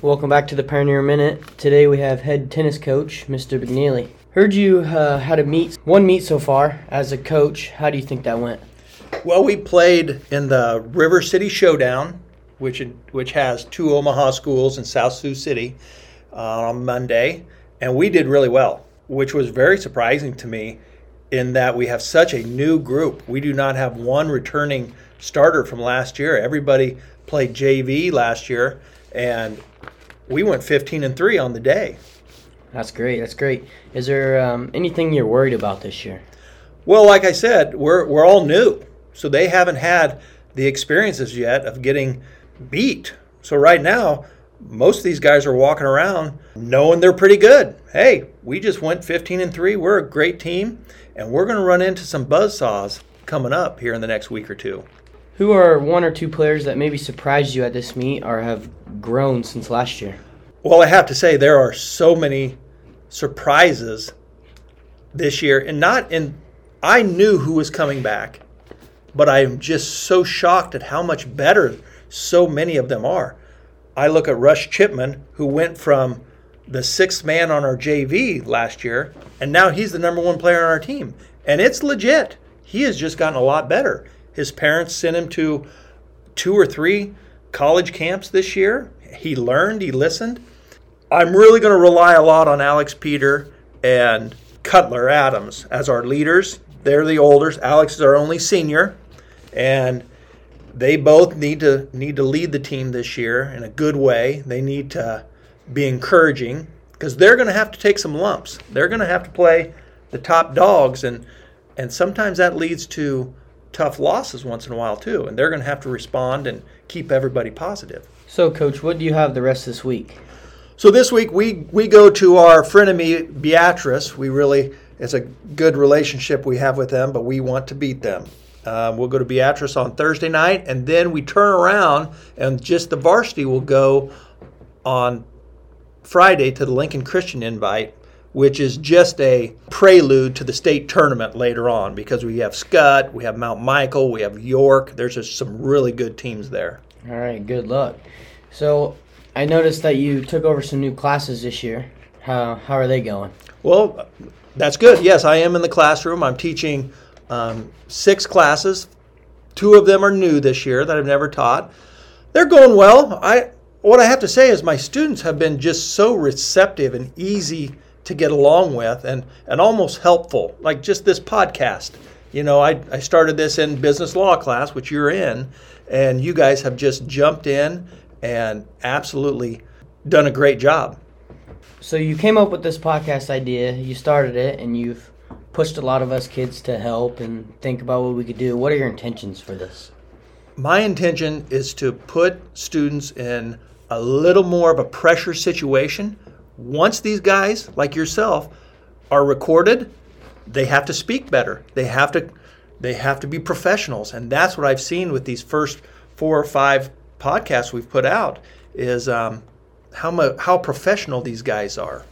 Welcome back to the Pioneer Minute. Today we have head tennis coach, Mr. McNeely. Heard you uh, had a meet, one meet so far as a coach. How do you think that went? Well, we played in the River City Showdown, which which has two Omaha schools in South Sioux City uh, on Monday, and we did really well, which was very surprising to me in that we have such a new group. We do not have one returning starter from last year. Everybody played JV last year, and we went 15 and three on the day. That's great. That's great. Is there um, anything you're worried about this year? Well, like I said, we're we're all new, so they haven't had the experiences yet of getting beat. So right now, most of these guys are walking around knowing they're pretty good. Hey, we just went 15 and 3. We're a great team and we're going to run into some buzzsaws coming up here in the next week or two. Who are one or two players that maybe surprised you at this meet or have grown since last year? Well, I have to say there are so many surprises this year and not in I knew who was coming back, but I am just so shocked at how much better so many of them are. I look at Rush Chipman, who went from the sixth man on our JV last year, and now he's the number one player on our team. And it's legit. He has just gotten a lot better. His parents sent him to two or three college camps this year. He learned, he listened. I'm really going to rely a lot on Alex Peter and Cutler Adams as our leaders. They're the olders. Alex is our only senior, and they both need to need to lead the team this year in a good way. They need to be encouraging because they're going to have to take some lumps. They're going to have to play the top dogs, and and sometimes that leads to tough losses once in a while too. And they're going to have to respond and keep everybody positive. So, coach, what do you have the rest of this week? So this week we we go to our frenemy Beatrice. We really it's a good relationship we have with them, but we want to beat them. Um, we'll go to Beatrice on Thursday night, and then we turn around and just the varsity will go on Friday to the Lincoln Christian Invite, which is just a prelude to the state tournament later on because we have Skutt, we have Mount Michael, we have York. There's just some really good teams there. All right, good luck. So I noticed that you took over some new classes this year. How, how are they going? Well, that's good. Yes, I am in the classroom. I'm teaching um, six classes. Two of them are new this year that I've never taught. They're going well. I what I have to say is my students have been just so receptive and easy to get along with and, and almost helpful. Like just this podcast. You know, I, I started this in business law class, which you're in, and you guys have just jumped in and absolutely done a great job. So you came up with this podcast idea, you started it, and you've pushed a lot of us kids to help and think about what we could do. What are your intentions for this? My intention is to put students in a little more of a pressure situation. Once these guys, like yourself, are recorded, they have to speak better. They have to they have to be professionals. And that's what I've seen with these first four or five podcasts we've put out is um, how, how professional these guys are.